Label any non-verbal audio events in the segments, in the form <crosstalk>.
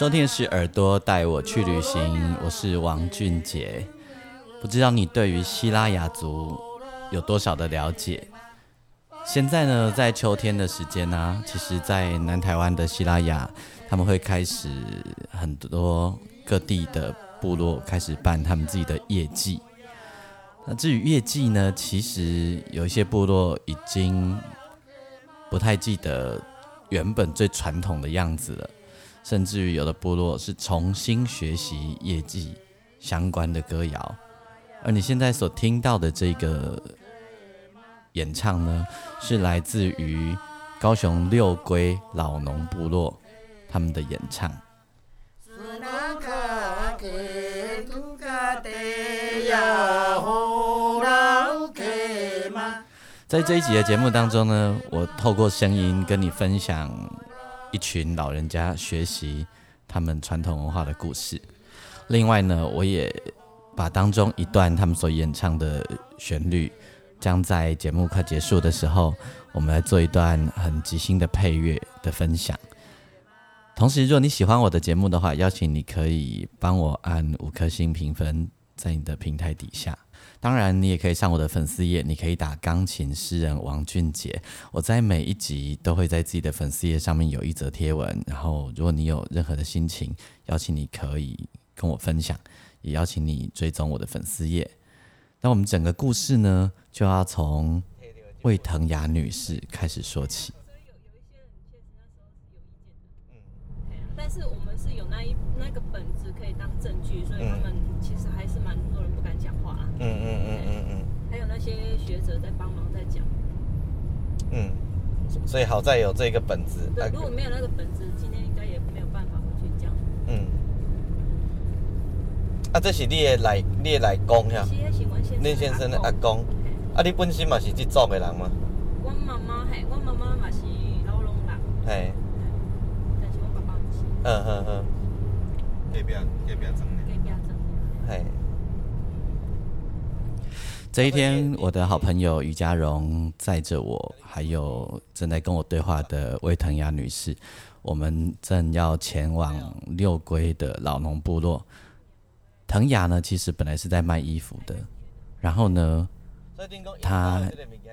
收听是耳朵带我去旅行，我是王俊杰。不知道你对于希拉雅族有多少的了解？现在呢，在秋天的时间呢、其实，在南台湾的希拉雅，他们会开始很多各地的部落开始办他们自己的业祭。那至于业祭呢，其实有一些部落已经不太记得原本最传统的样子了。甚至于有的部落是重新学习业绩相关的歌谣，而你现在所听到的这个演唱呢，是来自于高雄六龟老农部落他们的演唱。在这一集的节目当中呢，我透过声音跟你分享一群老人家学习他们传统文化的故事。另外呢，我也把当中一段他们所演唱的旋律，将在节目快结束的时候，我们来做一段很即兴的配乐的分享。同时，如果你喜欢我的节目的话，邀请你可以帮我按五颗星评分，在你的平台底下。当然，你也可以上我的粉丝页，你可以打“钢琴诗人王俊杰”。我在每一集都会在自己的粉丝页上面有一则贴文，然后如果你有任何的心情，邀请你可以跟我分享，也邀请你追踪我的粉丝页。那我们整个故事呢，就要从魏腾雅女士开始说起。但是我们是有那一那个本子可以当证据，所以他们其实还是蛮多人。嗯嗯嗯嗯嗯还有那些学者在帮忙在讲。嗯，所以好在有这个本子。对，啊如果没有那个本子，今天应该也没有办法回去讲。嗯，啊，这是你的来，你的来公呀，其实是阮先生的阿公。啊，你本身嘛是这组的人吗？我妈妈嘿，我妈妈嘛是老农人，嘿，但是我爸爸不是，嗯嗯嗯，隔壁隔壁庄的，隔壁镇。嘿，这一天，我的好朋友于家荣载着我，还有正在跟我对话的魏腾雅女士，我们正要前往六龟的老农部落。腾雅呢，其实本来是在卖衣服的，然后呢，她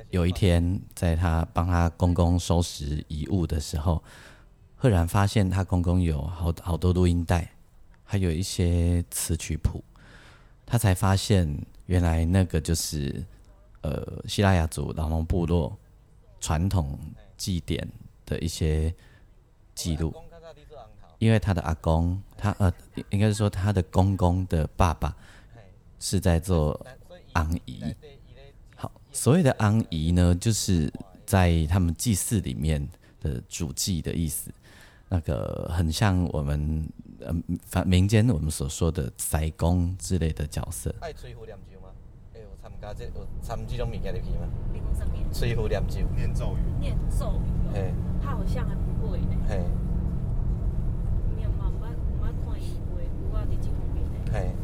有一天在她帮她公公收拾遗物的时候，赫然发现她公公有好好多录音带，还有一些词曲谱，她才发现原来那个就是呃希腊雅族老农部落传统祭典的一些记录。因为他的阿公，他呃，应该是说他的公公的爸爸是在做昂姨。好，所谓的昂姨呢，就是在他们祭祀里面的主祭的意思。那个很像我们呃反民间我们所说的宰公之类的角色。加这有参这种物件入去吗？你讲上面吹胡念咒，念咒语，念咒语哦，嘿，他好像还不会呢。嘿，你有冇捌有捌看伊会，有我伫这方面呢。嘿，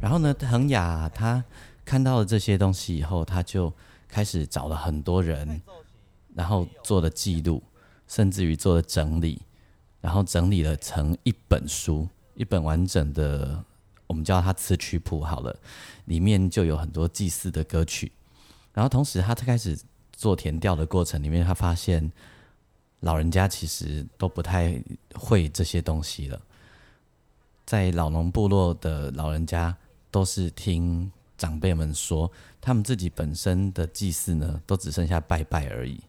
然后呢，恒雅他看到了这些东西以后，他就开始找了很多人，然后做了记录，甚至于做了整理，然后整理了成一本书，一本完整的，我们叫它词曲谱好了，里面就有很多祭祀的歌曲。然后同时，他开始做填调的过程里面，他发现老人家其实都不太会这些东西了。在老农部落的老人家都是听长辈们说，他们自己本身的祭祀呢，都只剩下拜拜而已。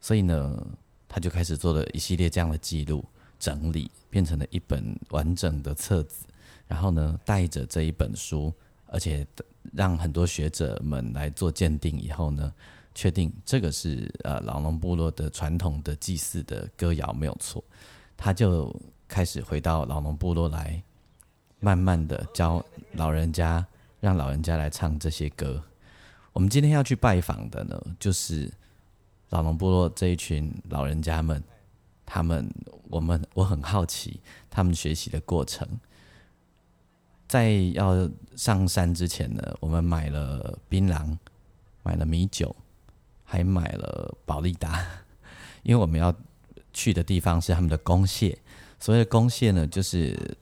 所以呢，他就开始做了一系列这样的记录整理，变成了一本完整的册子。然后呢，带着这一本书，而且让很多学者们来做鉴定以后呢，确定这个是呃老农部落的传统的祭祀的歌谣没有错。他就开始回到老农部落来，慢慢的教老人家，让老人家来唱这些歌。我们今天要去拜访的呢，就是老农部落这一群老人家们，他们我们我很好奇他们学习的过程。在要上山之前呢，我们买了槟榔，买了米酒，还买了宝利达，<laughs> 因为我们要去的地方是他们的公蟹。所谓的公蟹呢，就是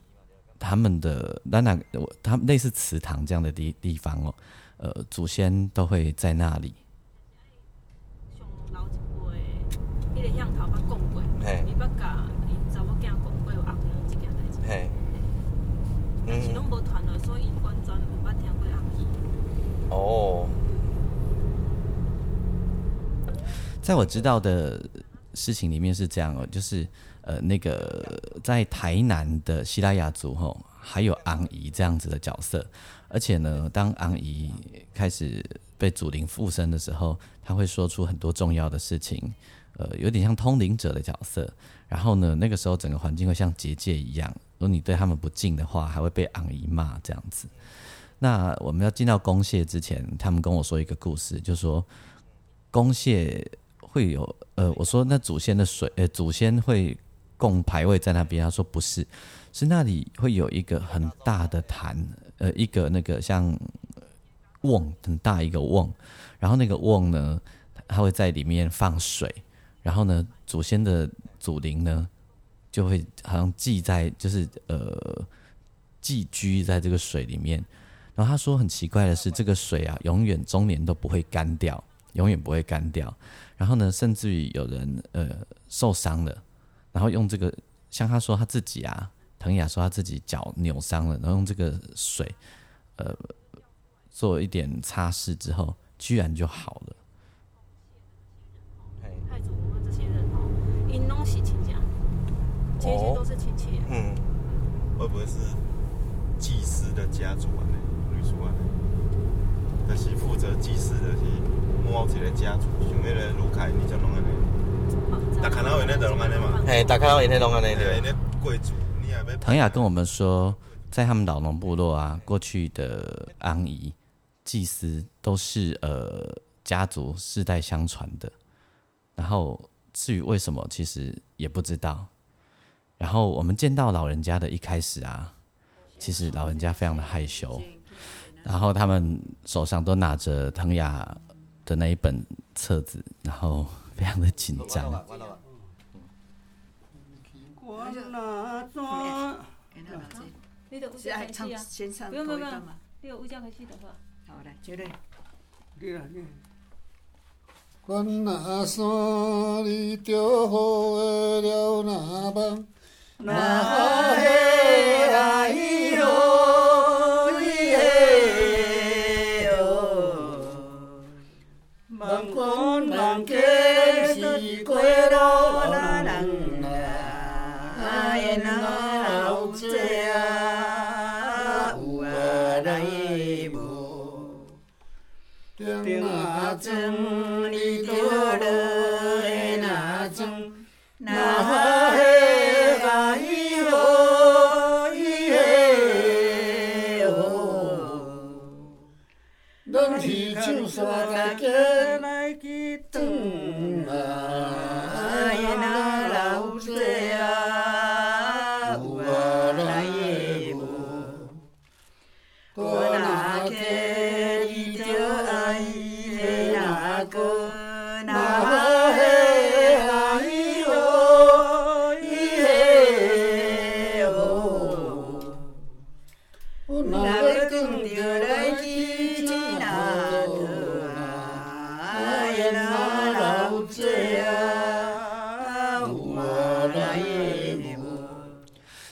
他们的那那我他们类似祠堂这样的地地方哦，呃，祖先都会在那里。上老一辈，迄个向头捌讲过，嘿伊捌甲因查某囝讲过有红娘即件代志。嘿，但是拢无传落，所以因完全毋捌听过红戏。哦，在我知道的事情里面是这样哦，就是呃，那个在台南的希拉雅族吼，还有昂姨这样子的角色，而且呢，当昂姨开始被祖灵附身的时候，他会说出很多重要的事情，呃，有点像通灵者的角色。然后呢，那个时候整个环境会像结界一样，如果你对他们不敬的话，还会被昂姨骂这样子。那我们要进到公蟹之前，他们跟我说一个故事，就说公蟹会有呃，我说那祖先的水，呃，祖先会供牌位在那边，他说不是，是那里会有一个很大的坛，呃，一个那个像瓮很大一个瓮，然后那个瓮呢，它会在里面放水，然后呢，祖先的祖灵呢，就会好像寄在，就是呃寄居在这个水里面。然后他说很奇怪的是，这个水啊，永远终年都不会干掉，永远不会干掉。然后呢，甚至于有人呃受伤了，然后用这个，像他说他自己啊，腾雅说他自己脚扭伤了，然后用这个水呃做一点擦拭之后，居然就好了。嘿，太祖文化这些人哦，因拢是亲戚，这些都是亲戚。嗯，会不会是祭司的家族啊？女主啊？就是负责祭祀的是某一个家族，像迄个卢凯，你就拢安尼。大看到因咧就拢安尼嘛嘿，大家因迄拢安尼对，因对，咧贵族，你也要。腾雅跟我们说，在他们老农部落啊，过去的安仪祭司都是呃家族世代相传的，然后至于为什么，其实也不知道。然后我们见到老人家的一开始啊，其实老人家非常的害羞，然后他们手上都拿着腾雅的那一本册子，然后非常的紧张。你就有是爱唱开始啊，不用不用不用头一段嘛。，你有有这开始的话。好来，绝对。关那山里着好的了那梦，那嘿啊咿哟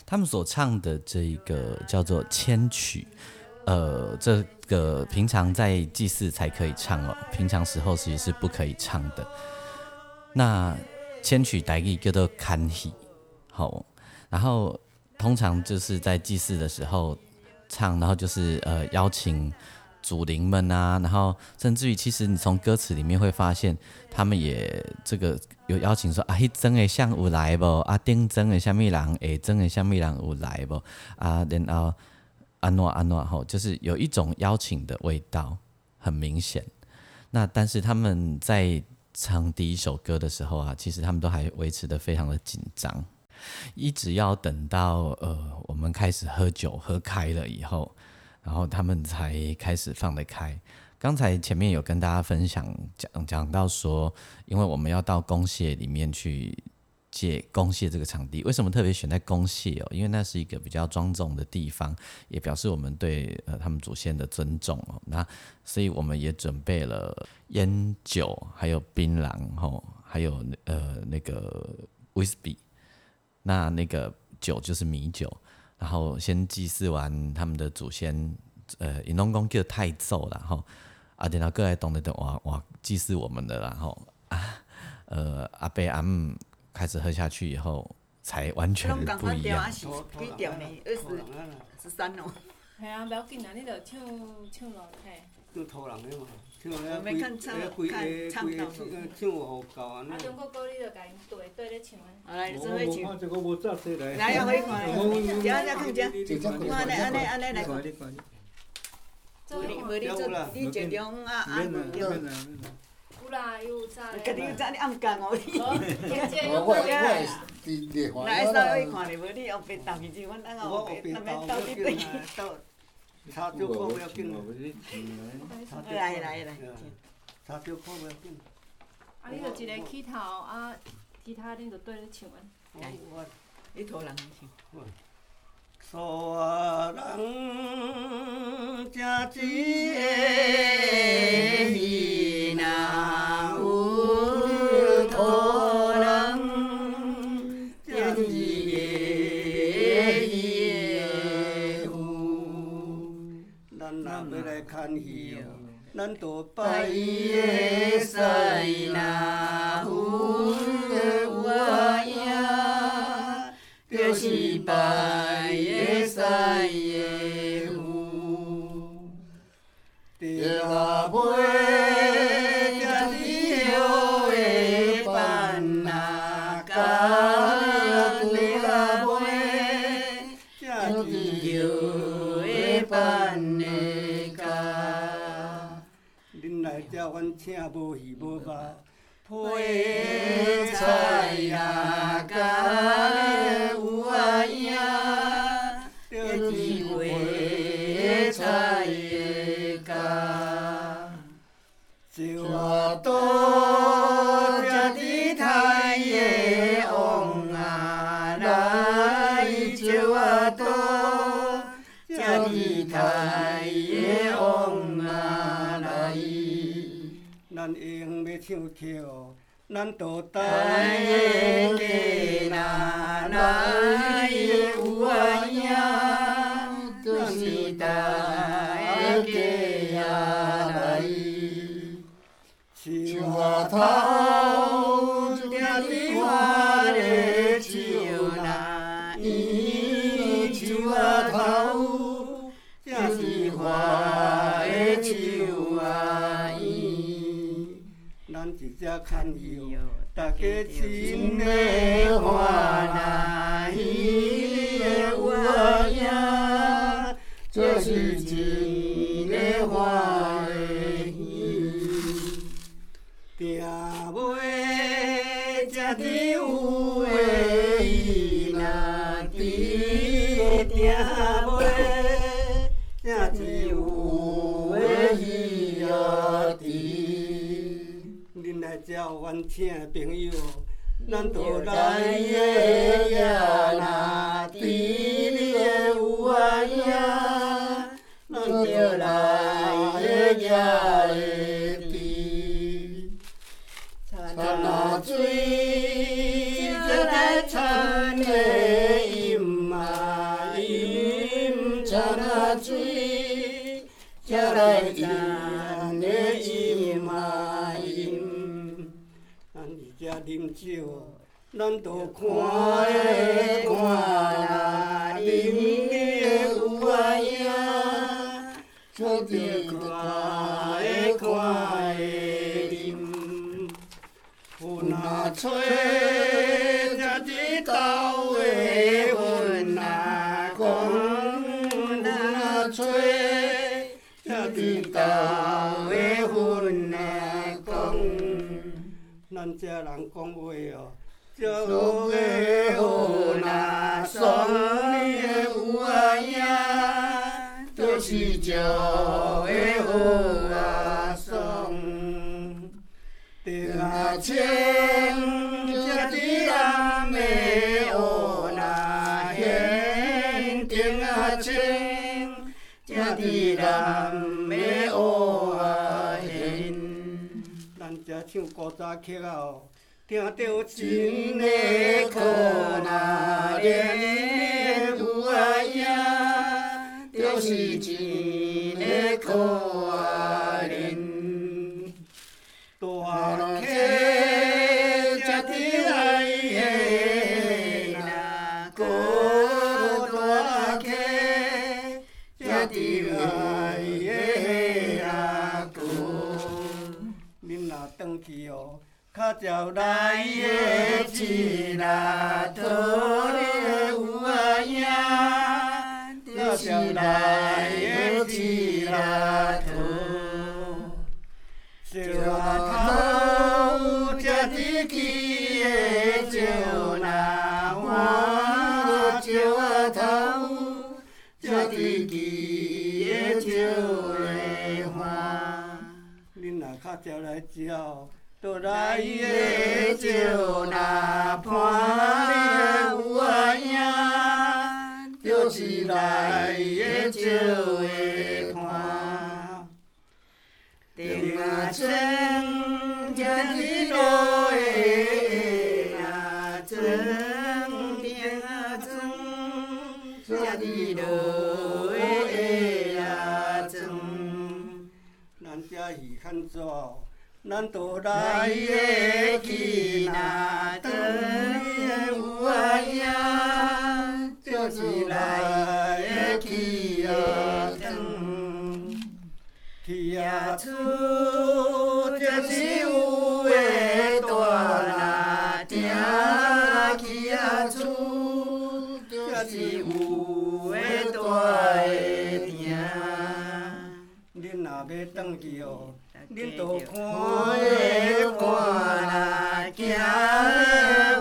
他们所唱的这一个叫做千曲，呃，这个平常在祭祀才可以唱哦，平常时候其实是不可以唱的。那千曲台语叫做看戏，好，然后通常就是在祭祀的时候唱，然后就是呃邀请祖灵们啊，然后甚至于其实你从歌词里面会发现，他们也这个有邀请说啊，迄真的像有来不？啊，丁真的像米人？诶，真的像米人有来不？啊，然后安诺安诺吼，就是有一种邀请的味道，很明显。那但是他们在唱第一首歌的时候啊，其实他们都还维持的非常的紧张，一直要等到呃我们开始喝酒喝开了以后，然后他们才开始放得开。刚才前面有跟大家分享讲讲到说，因为我们要到公蟹里面去借公蟹这个场地，为什么特别选在公蟹哦？因为那是一个比较庄重的地方，也表示我们对呃他们祖先的尊重哦。那所以我们也准备了烟酒，还有槟榔吼，还有呃那个威士忌。那那个酒就是米酒，然后先祭祀完他们的祖先，呃，引龙宫叫太奏然后啊，然后过来懂得懂哇哇祭祀我们的，然后啊，呃阿伯阿姆开始喝下去以后，才完全不一样。是几点呢？二十十三哦。系啊，不要紧啊，你着唱唱落嘿。就土人的嘛，唱我了们看唱规看个规个唱到唱唱好够安尼啊，。中国歌你着甲因对对咧唱我准备唱。无看这个无早起来。来，要会看。看这。这看安尼安尼安尼来看。你看，无你无你做你坐中啊啊，免啦，对。免啦，免啦。有啦，有早咧。家己早你暗讲 <laughs> 哦。姐姐我我有我是烈火来，稍微看咧，无你后壁斗去去，阮等下我后边那边斗斗你对。斗，差少看不要紧啦。来来来，差少看不要紧。啊，你就一个起头啊，其他恁就对咧唱诶。我我。你土人唱。所人正一个戏呐，有土咱都拜伊的师呐，有的有啊影。就是拜的师的有，地下尾配菜呀，甲有啊影，就是配菜的家。石花刀吃地太的王啊，来石花刀吃地太的王啊来。咱会用要唱曲，咱都台的家呐，一只看戏哦，大家真的欢呐，伊的有啊影，这是真的欢遮阮请的朋友，咱都来的呀咱都看的看啦，啉的有啊影，出地看的看的啉，云啊吹，才知道的云啊讲，云啊吹，才知道的云啊讲，咱这人讲话哦。祝个好那双你的有啊影，就是祝个好啊双。定啊青，这地人的乌那现，定啊青，咱这唱古早曲啊哦。听着真的苦难连有啊影，就是真的苦啊。较照来的日啦，讨你有啊影，就是来的日啦，讨。石头才得起的石那花，石头才得起的石的花。恁若较照来之后。倒来的石那伴你有影，就是来的石的伴。定啊春，才日落的那春，定啊春，才日落的那春。咱家鱼看怎？咱都来的去那等的有啊影，就是来的去啊等。去啊厝，就是有的大那定。去啊厝，就是有的大的定。恁若要转去哦。恁都看的看啦，行的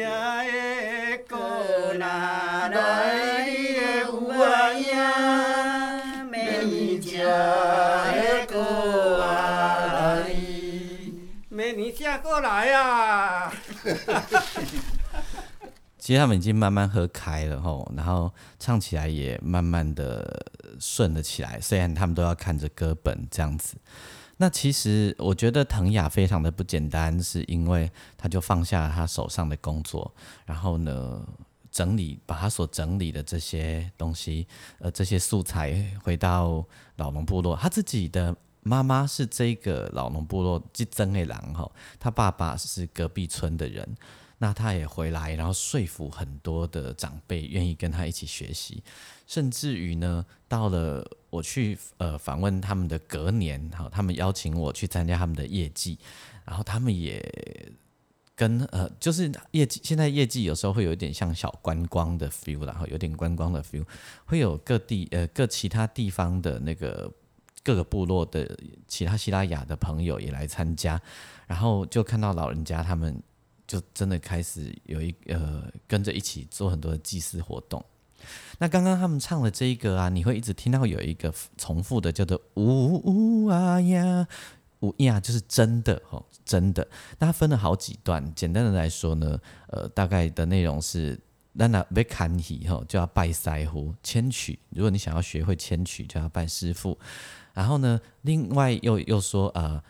的歌哪来的有啊影，每年车的歌啊来，每年车过来啊！<laughs> 其实他们已经慢慢喝开了吼，然后唱起来也慢慢的顺了起来。虽然他们都要看着歌本这样子。那其实我觉得腾雅非常的不简单，是因为他就放下了他手上的工作，然后呢整理把他所整理的这些东西，呃这些素材回到老农部落。他自己的妈妈是这个老农部落即曾的郎哈，他爸爸是隔壁村的人。那他也回来，然后说服很多的长辈愿意跟他一起学习，甚至于呢，到了我去呃访问他们的隔年，好，他们邀请我去参加他们的业绩，然后他们也跟呃，就是业绩，现在业绩有时候会有一点像小观光的 feel，然后有点观光的 feel，会有各地呃各其他地方的那个各个部落的其他希拉雅的朋友也来参加，然后就看到老人家他们。就真的开始有一呃跟着一起做很多的祭祀活动。那刚刚他们唱的这一个啊，你会一直听到有一个重复的叫做“呜呜啊呀呜呀”，就是真的哦，真的。那它分了好几段，简单的来说呢，呃，大概的内容是咱若要看戏吼，就要拜师傅牵曲。如果你想要学会牵曲，就要拜师傅。然后呢，另外又又说呃。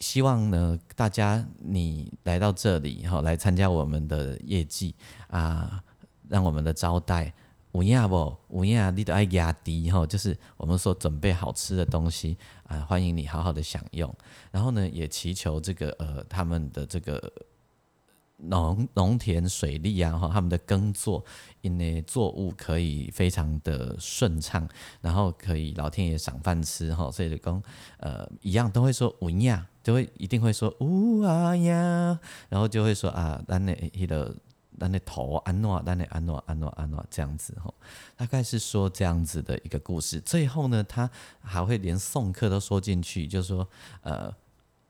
希望呢，大家你来到这里哈，来参加我们的业绩啊，让我们的招待五亚不五亚，你都爱压低哈，就是我们所准备好吃的东西啊，欢迎你好好的享用。然后呢，也祈求这个呃他们的这个农农田水利啊哈，他们的耕作因为作物可以非常的顺畅，然后可以老天爷赏饭吃哈，所以就讲呃一样都会说有影。就会一定会说呜啊呀，然后就会说啊，咱的迄个咱的头安诺，咱的安诺安诺安诺这样子吼，大概是说这样子的一个故事。最后呢，他还会连送客都说进去，就说呃，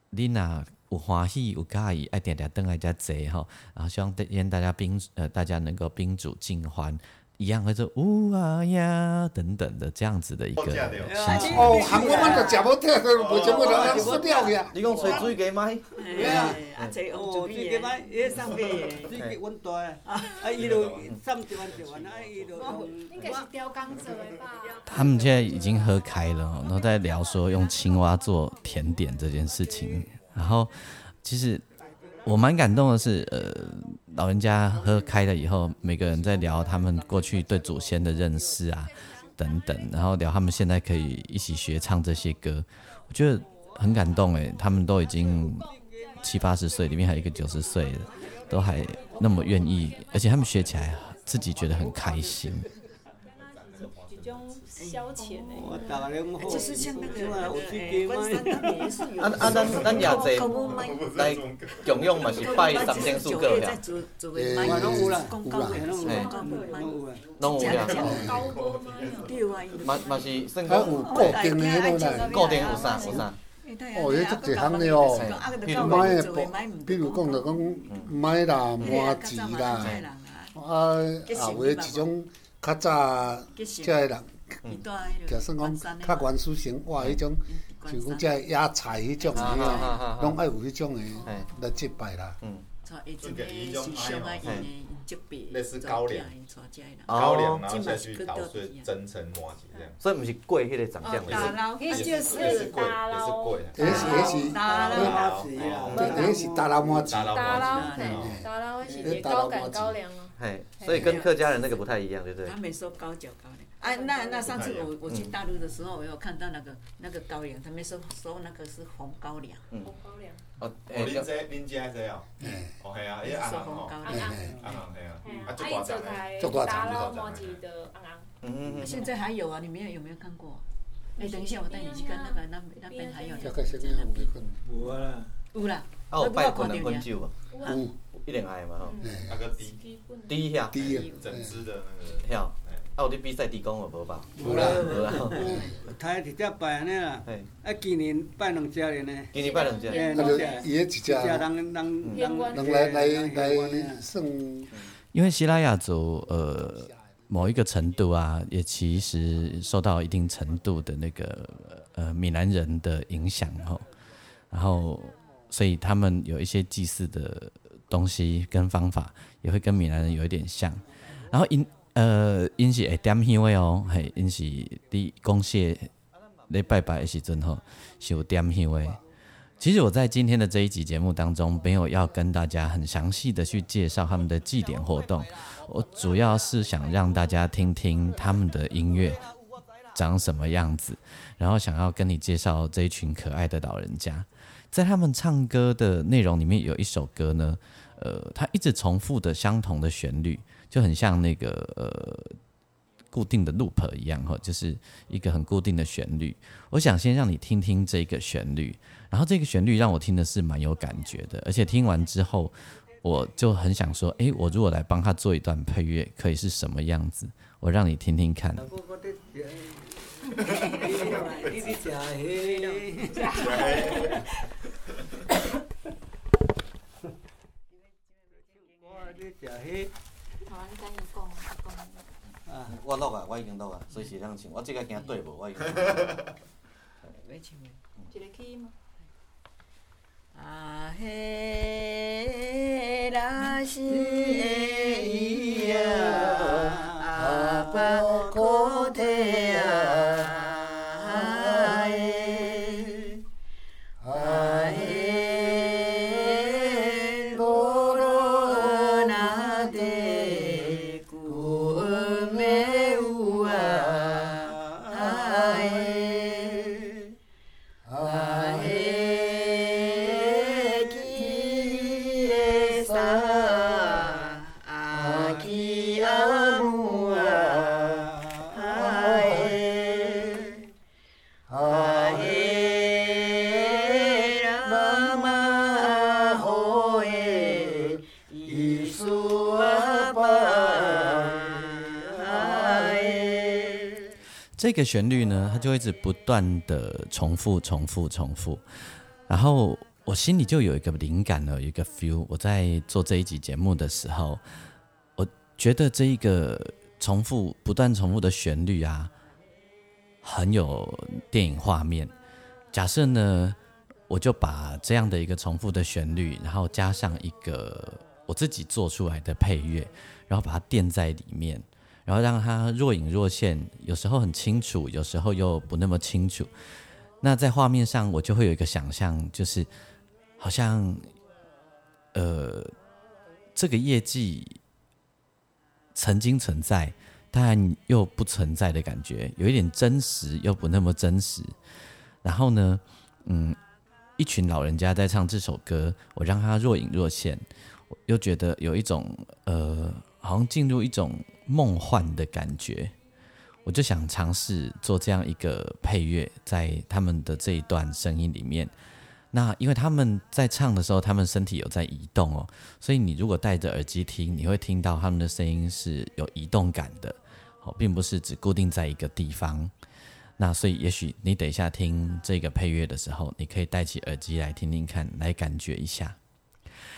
丽娜有欢喜有介意，爱点点灯爱加贼哈，然后希望让大家宾呃大家能够宾主尽欢。一样会说呜啊呀等等的这样子的一个心情。哦，韩国版就食无听，无全部人人死掉去。你讲吹水鸡麦？系啊，啊，这哦，水鸡麦，伊上边水鸡温大啊，啊，伊就上一碗一碗，啊，伊就。应该是雕钢者吧？他们现在已经喝开了，然后在聊说用青蛙做甜点这件事情。然后其实我蛮感动的是，呃。老人家喝开了以后，每个人在聊他们过去对祖先的认识啊，等等，然后聊他们现在可以一起学唱这些歌，我觉得很感动诶，他们都已经七八十岁，里面还有一个九十岁的，都还那么愿意，而且他们学起来自己觉得很开心。消遣诶，就是像那个诶，关山那边也是有。啊啊，咱咱也坐 <laughs> 来共用嘛，是拜呀。诶，拢有啦，有啦，拢有啦。嘛嘛是算讲有固定的迄种啦。固定有啥有啥？哦，迄足一项的哦，买的布，比如讲着讲买啦、麻糍啦，啊啊，有诶一种较早即个人。就算讲较原始生活迄种，就讲遮野菜迄种的，拢爱有迄种的来祭拜啦。这个一种哎呦，类似高粱，高粱然后下去捣碎蒸成麻糍这样。所以毋是粿迄个长相，打捞，也是也是粿，也是粿，也是也是打捞麻糍，也是打捞麻糍。打捞，打捞是高杆高粱哦。嘿，所以跟客家人那个不太一样，对不对？他们说高脚高粱。哎，那那上次我我去大陆的时候，我有看到那个那个高粱，他们说说那个是红高粱。红高粱。哦，恁这恁家这哦。哦，系啊，伊红红红红系啊，啊，就大只，就大只，就大只的红红。嗯嗯现在还有啊，你们有没有看过？哎，等一下，我带你去看那个那那边还有。这个是咩？有啊。有啦。啊，有拜昆的昆酒啊？有。一定爱嘛吼。那个低低下。低啊。整只的那个。晓。啊，有伫比赛地宫无无吧？有啦，有啦。他直接拜安尼啦。啊，今年拜两只咧呢。今年拜两只。啊，就伊迄一只。人人人人来来来算。因为希腊雅族，呃，某一个程度啊，也其实受到一定程度的那个呃闽南人的影响吼，然后所以他们有一些祭祀的东西跟方法，也会跟闽南人有一点像，然后因。呃，因是会点香的哦，嘿，因是伫公谢咧拜拜的时阵吼，是有点香的。其实我在今天的这一集节目当中，没有要跟大家很详细的去介绍他们的祭典活动，我主要是想让大家听听他们的音乐长什么样子，然后想要跟你介绍这一群可爱的老人家，在他们唱歌的内容里面有一首歌呢，呃，它一直重复的相同的旋律。就很像那个呃固定的 loop 一样哈，就是一个很固定的旋律。我想先让你听听这个旋律，然后这个旋律让我听的是蛮有感觉的，而且听完之后，我就很想说，哎，我如果来帮他做一段配乐，可以是什么样子？我让你听听看。<laughs> 我录啊，我已经录啊，随时通唱。我即个惊对无，我已经。要唱未？一个 key 吗？啊嘿，拉西。这这个旋律呢，它就一直不断的重复、重复、重复，然后我心里就有一个灵感了，有一个 feel。我在做这一集节目的时候，我觉得这一个重复、不断重复的旋律啊，很有电影画面。假设呢，我就把这样的一个重复的旋律，然后加上一个我自己做出来的配乐，然后把它垫在里面。然后让它若隐若现，有时候很清楚，有时候又不那么清楚。那在画面上，我就会有一个想象，就是好像，呃，这个业绩曾经存在，但又不存在的感觉，有一点真实又不那么真实。然后呢，嗯，一群老人家在唱这首歌，我让它若隐若现，又觉得有一种呃。好像进入一种梦幻的感觉，我就想尝试做这样一个配乐，在他们的这一段声音里面。那因为他们在唱的时候，他们身体有在移动哦，所以你如果戴着耳机听，你会听到他们的声音是有移动感的，哦，并不是只固定在一个地方。那所以，也许你等一下听这个配乐的时候，你可以戴起耳机来听听看，来感觉一下。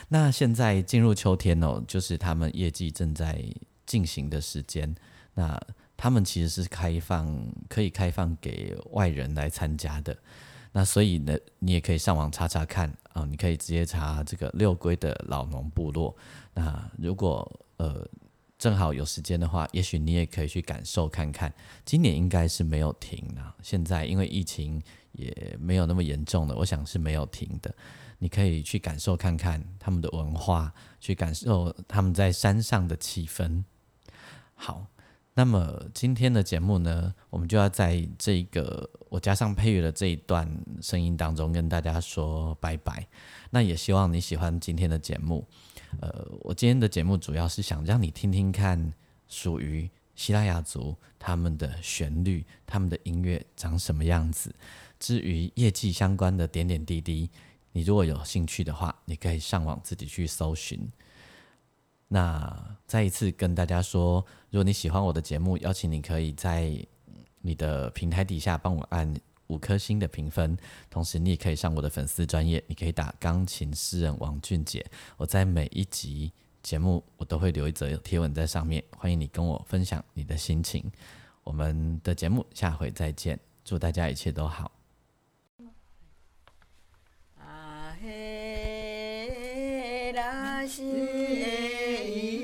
那现在进入秋天哦，就是他们业绩正在进行的时间。那他们其实是开放，可以开放给外人来参加的。那所以呢，你也可以上网查查看啊，你可以直接查这个六龟的老农部落。那如果呃正好有时间的话，也许你也可以去感受看看。今年应该是没有停啊，现在因为疫情也没有那么严重了，我想是没有停的。你可以去感受看看他们的文化，去感受他们在山上的气氛。好，那么今天的节目呢，我们就要在这个我加上配乐的这一段声音当中跟大家说拜拜。那也希望你喜欢今天的节目。呃，我今天的节目主要是想让你听听看属于希腊雅族他们的旋律、他们的音乐长什么样子。至于业绩相关的点点滴滴。你如果有兴趣的话，你可以上网自己去搜寻。那再一次跟大家说，如果你喜欢我的节目，邀请你可以在你的平台底下帮我按五颗星的评分。同时，你也可以上我的粉丝专业，你可以打钢琴诗人王俊杰。我在每一集节目，我都会留一则贴文在上面，欢迎你跟我分享你的心情。我们的节目下回再见，祝大家一切都好。Brasileiro.